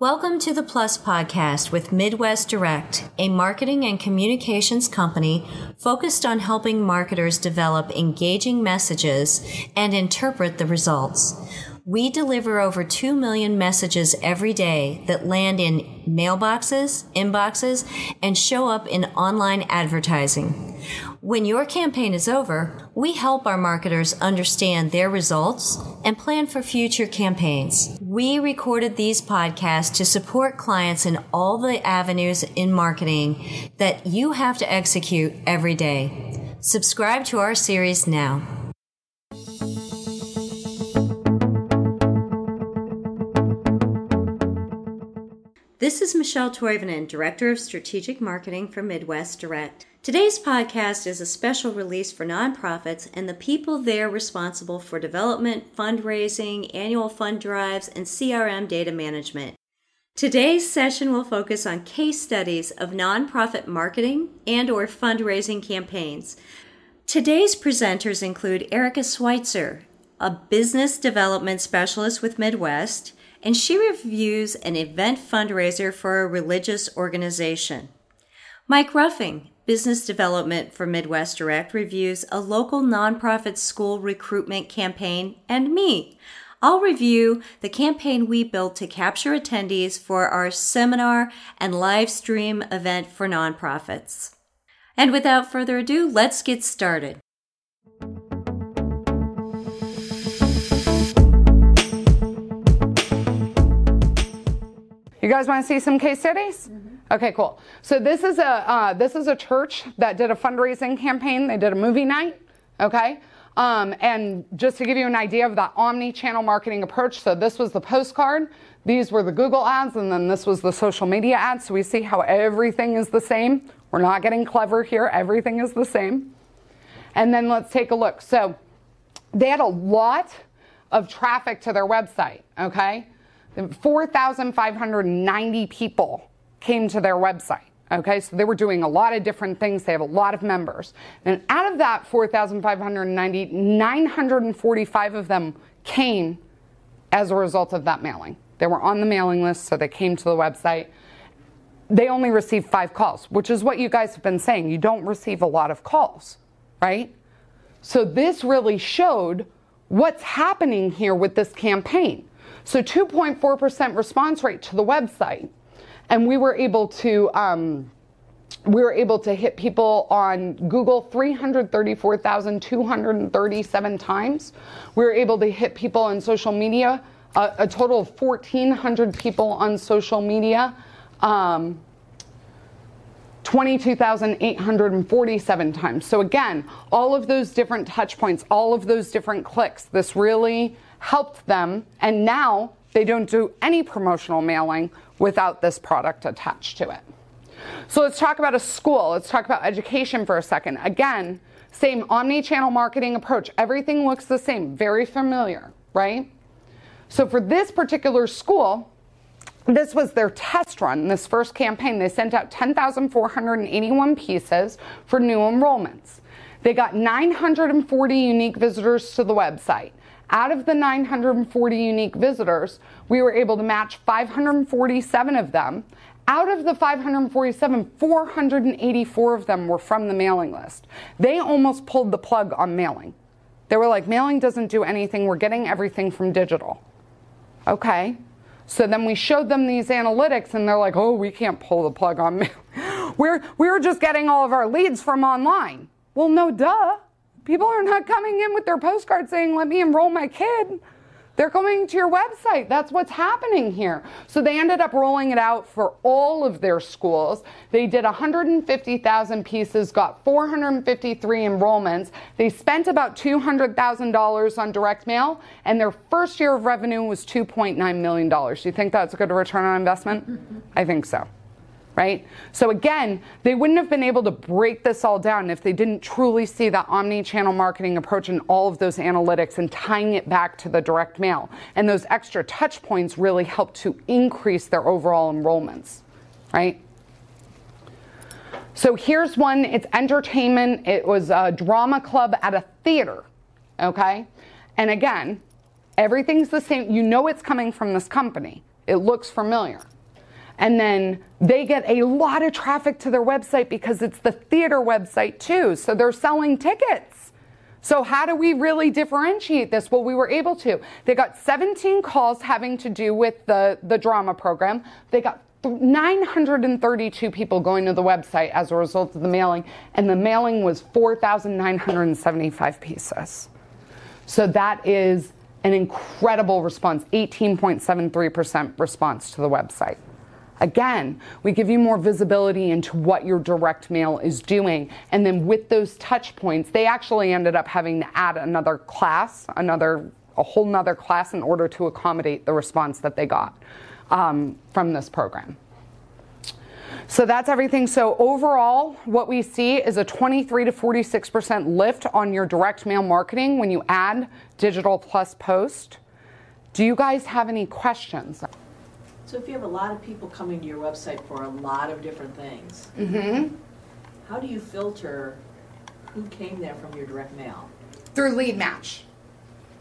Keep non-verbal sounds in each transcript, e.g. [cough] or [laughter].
Welcome to the Plus Podcast with Midwest Direct, a marketing and communications company focused on helping marketers develop engaging messages and interpret the results. We deliver over 2 million messages every day that land in mailboxes, inboxes, and show up in online advertising. When your campaign is over, we help our marketers understand their results and plan for future campaigns. We recorded these podcasts to support clients in all the avenues in marketing that you have to execute every day. Subscribe to our series now. This is Michelle Toivonen, Director of Strategic Marketing for Midwest Direct. Today's podcast is a special release for nonprofits and the people there responsible for development, fundraising, annual fund drives, and CRM data management. Today's session will focus on case studies of nonprofit marketing and or fundraising campaigns. Today's presenters include Erica Switzer, a business development specialist with Midwest, and she reviews an event fundraiser for a religious organization. Mike Ruffing, Business Development for Midwest Direct, reviews a local nonprofit school recruitment campaign, and me. I'll review the campaign we built to capture attendees for our seminar and live stream event for nonprofits. And without further ado, let's get started. You guys want to see some case studies? Mm-hmm. Okay, cool. So this is a uh, this is a church that did a fundraising campaign. They did a movie night. Okay. Um, and just to give you an idea of that omni-channel marketing approach, so this was the postcard, these were the Google ads, and then this was the social media ads. So we see how everything is the same. We're not getting clever here. Everything is the same. And then let's take a look. So they had a lot of traffic to their website. Okay. 4,590 people came to their website. Okay, so they were doing a lot of different things. They have a lot of members. And out of that 4,590, 945 of them came as a result of that mailing. They were on the mailing list, so they came to the website. They only received five calls, which is what you guys have been saying. You don't receive a lot of calls, right? So this really showed what's happening here with this campaign. So 2.4% response rate to the website. And we were able to, um, we were able to hit people on Google 334,237 times. We were able to hit people on social media, uh, a total of 1,400 people on social media. Um, 22,847 times. So again, all of those different touch points, all of those different clicks, this really helped them, and now they don't do any promotional mailing without this product attached to it. So let's talk about a school. Let's talk about education for a second. Again, same omni channel marketing approach. Everything looks the same, very familiar, right? So for this particular school, this was their test run, this first campaign. They sent out 10,481 pieces for new enrollments. They got 940 unique visitors to the website. Out of the 940 unique visitors, we were able to match 547 of them. Out of the 547, 484 of them were from the mailing list. They almost pulled the plug on mailing. They were like, mailing doesn't do anything, we're getting everything from digital. Okay. So then we showed them these analytics, and they're like, oh, we can't pull the plug on [laughs] mail. we're, we're just getting all of our leads from online. Well, no, duh. People are not coming in with their postcard saying, let me enroll my kid. They're going to your website. That's what's happening here. So they ended up rolling it out for all of their schools. They did 150,000 pieces, got 453 enrollments. They spent about $200,000 on direct mail, and their first year of revenue was $2.9 million. Do you think that's a good return on investment? I think so right? So again, they wouldn't have been able to break this all down if they didn't truly see that omni-channel marketing approach and all of those analytics and tying it back to the direct mail. And those extra touch points really help to increase their overall enrollments, right? So here's one, it's entertainment. It was a drama club at a theater, okay? And again, everything's the same. You know it's coming from this company. It looks familiar. And then they get a lot of traffic to their website because it's the theater website too. So they're selling tickets. So, how do we really differentiate this? Well, we were able to. They got 17 calls having to do with the, the drama program. They got 932 people going to the website as a result of the mailing, and the mailing was 4,975 pieces. So that is an incredible response 18.73% response to the website. Again, we give you more visibility into what your direct mail is doing. And then with those touch points, they actually ended up having to add another class, another, a whole nother class in order to accommodate the response that they got um, from this program. So that's everything. So overall, what we see is a 23 to 46% lift on your direct mail marketing when you add digital plus post. Do you guys have any questions? So if you have a lot of people coming to your website for a lot of different things, Mm-hmm. how do you filter who came there from your direct mail? Through lead match.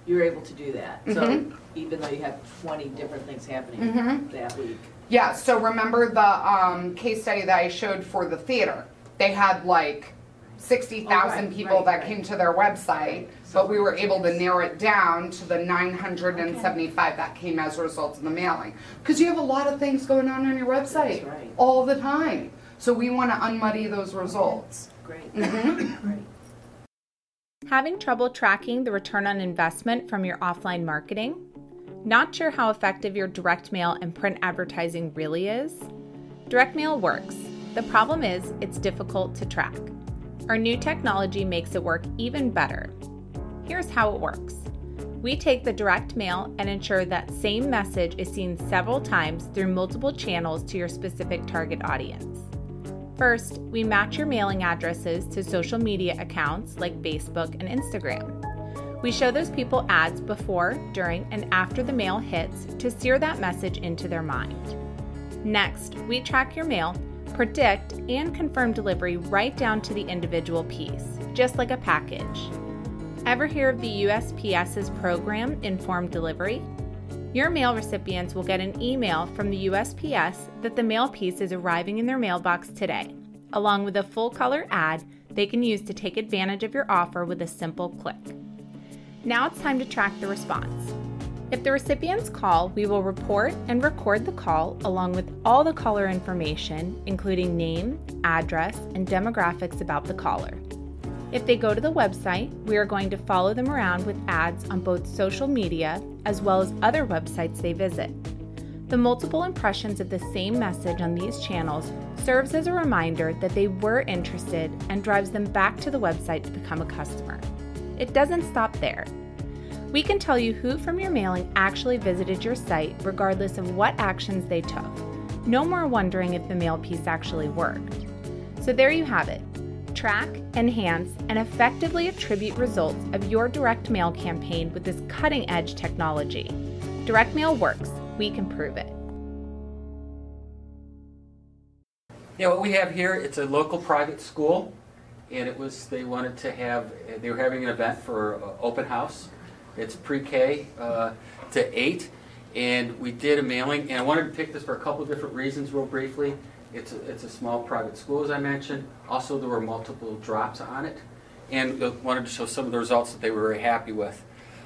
You're able to do that. So Mhm. even though you have 20 different things happening Mhm. that week. Yeah, so remember the um, case study that I showed for the theater? They had like 60,000 Oh, right, people right, that right. came to their website, but we were able to narrow it down to the 975 that came as a result of the mailing. Because you have a lot of things going on on your website right. all the time. So we want to unmuddy those results. Great. Mm-hmm. Great. Having trouble tracking the return on investment from your offline marketing? Not sure how effective your direct mail and print advertising really is? Direct mail works. The problem is it's difficult to track. Our new technology makes it work even better. Here's how it works. We take the direct mail and ensure that same message is seen several times through multiple channels to your specific target audience. First, we match your mailing addresses to social media accounts like Facebook and Instagram. We show those people ads before, during, and after the mail hits to sear that message into their mind. Next, we track your mail, predict, and confirm delivery right down to the individual piece, just like a package. Ever hear of the USPS's program, Informed Delivery? Your mail recipients will get an email from the USPS that the mail piece is arriving in their mailbox today, along with a full color ad they can use to take advantage of your offer with a simple click. Now it's time to track the response. If the recipients call, we will report and record the call along with all the caller information, including name, address, and demographics about the caller. If they go to the website, we are going to follow them around with ads on both social media as well as other websites they visit. The multiple impressions of the same message on these channels serves as a reminder that they were interested and drives them back to the website to become a customer. It doesn't stop there. We can tell you who from your mailing actually visited your site regardless of what actions they took. No more wondering if the mail piece actually worked. So there you have it. Track, enhance, and effectively attribute results of your direct mail campaign with this cutting edge technology. Direct mail works. We can prove it. Yeah, what we have here, it's a local private school, and it was, they wanted to have, they were having an event for uh, open house. It's pre-K uh, to eight, and we did a mailing, and I wanted to pick this for a couple of different reasons real briefly. It's a, it's a small private school, as I mentioned. Also, there were multiple drops on it, and uh, wanted to show some of the results that they were very happy with.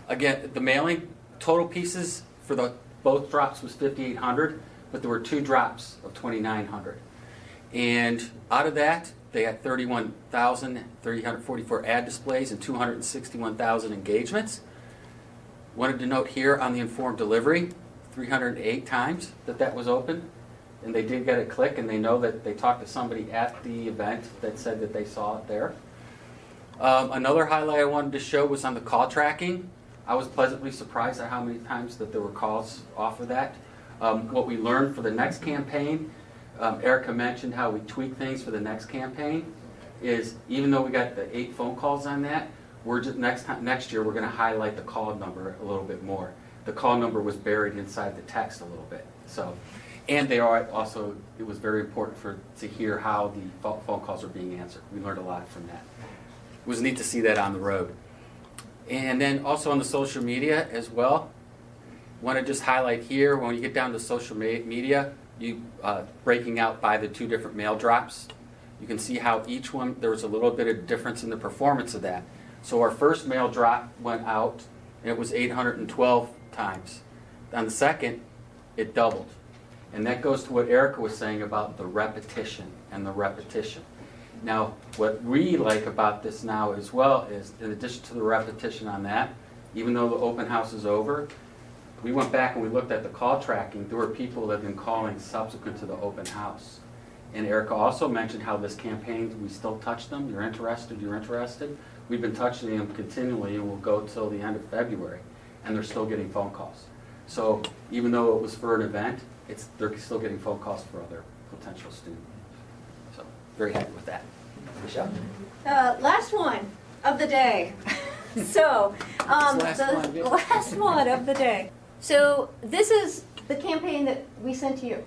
Again, the mailing, total pieces for the, both drops was 5,800, but there were two drops of 2,900. And out of that, they had 31,344 ad displays and 261,000 engagements. Wanted to note here on the informed delivery, 308 times that that was open. And they did get a click, and they know that they talked to somebody at the event that said that they saw it there. Um, another highlight I wanted to show was on the call tracking. I was pleasantly surprised at how many times that there were calls off of that. Um, what we learned for the next campaign, um, Erica mentioned how we tweak things for the next campaign, is even though we got the eight phone calls on that, we're just, next time, next year, we're gonna highlight the call number a little bit more. The call number was buried inside the text a little bit, so. And they are also, it was very important for, to hear how the phone calls are being answered. We learned a lot from that. It was neat to see that on the road. And then also on the social media as well. want to just highlight here when you get down to social media, you uh, breaking out by the two different mail drops. You can see how each one there was a little bit of difference in the performance of that. So our first mail drop went out, and it was 812 times. On the second, it doubled. And that goes to what Erica was saying about the repetition and the repetition. Now, what we like about this now as well is, in addition to the repetition on that, even though the open house is over, we went back and we looked at the call tracking. There were people that have been calling subsequent to the open house. And Erica also mentioned how this campaign, we still touch them. You're interested, you're interested. We've been touching them continually and we'll go till the end of February. And they're still getting phone calls. So even though it was for an event, it's, they're still getting phone calls for other potential students. So very happy with that. Michelle? Uh, last one of the day. [laughs] so, um, Last the one, yeah. last one of the day. So, this is the campaign that we sent to you.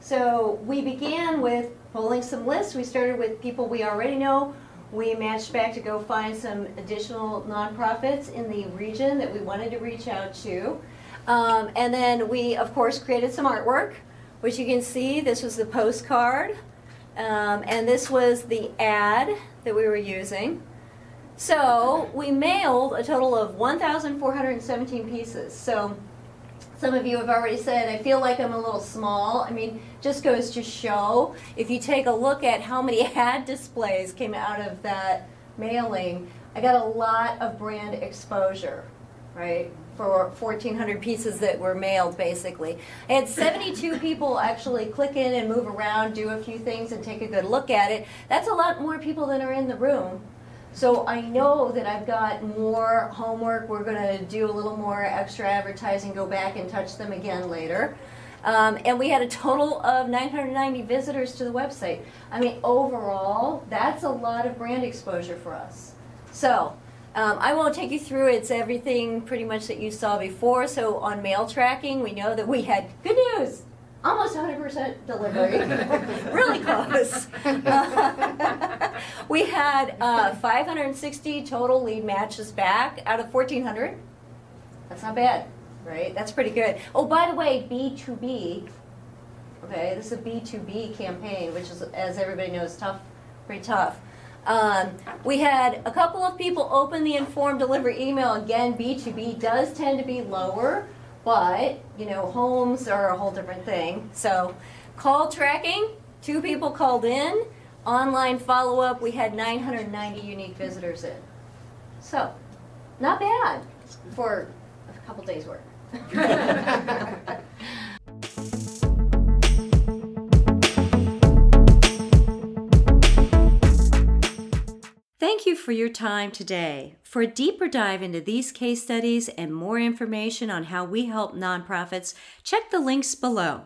So, we began with pulling some lists. We started with people we already know. We matched back to go find some additional nonprofits in the region that we wanted to reach out to. Um, and then we, of course, created some artwork, which you can see. This was the postcard. Um, and this was the ad that we were using. So we mailed a total of 1,417 pieces. So some of you have already said, I feel like I'm a little small. I mean, just goes to show if you take a look at how many [laughs] ad displays came out of that mailing, I got a lot of brand exposure, right? For 1,400 pieces that were mailed, basically. I had 72 [coughs] people actually click in and move around, do a few things, and take a good look at it. That's a lot more people than are in the room. So I know that I've got more homework. We're going to do a little more extra advertising, go back and touch them again later. Um, and we had a total of 990 visitors to the website. I mean, overall, that's a lot of brand exposure for us. So um, I won't take you through. It's everything pretty much that you saw before. So on mail tracking, we know that we had good news. Almost 100% delivery. [laughs] really close. [laughs] we had uh, 560 total lead matches back out of 1,400. That's not bad, right? That's pretty good. Oh, by the way, B2B. Okay, this is a B2B campaign, which is, as everybody knows, tough, pretty tough. Um, we had a couple of people open the informed delivery email. Again, B2B does tend to be lower, but you know, homes are a whole different thing. So, call tracking, two people called in. Online follow up, we had 990 unique visitors in. So, not bad for a couple days' work. [laughs] Thank you for your time today. For a deeper dive into these case studies and more information on how we help nonprofits, check the links below.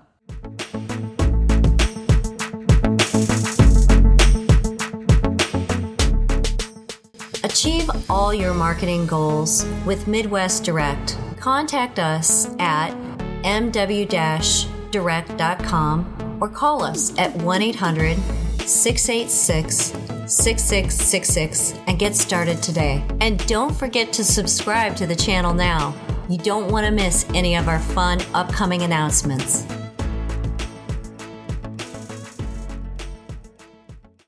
Achieve all your marketing goals with Midwest Direct. Contact us at mw-direct.com or call us at 1 800 686 6666 and get started today. And don't forget to subscribe to the channel now. You don't want to miss any of our fun upcoming announcements.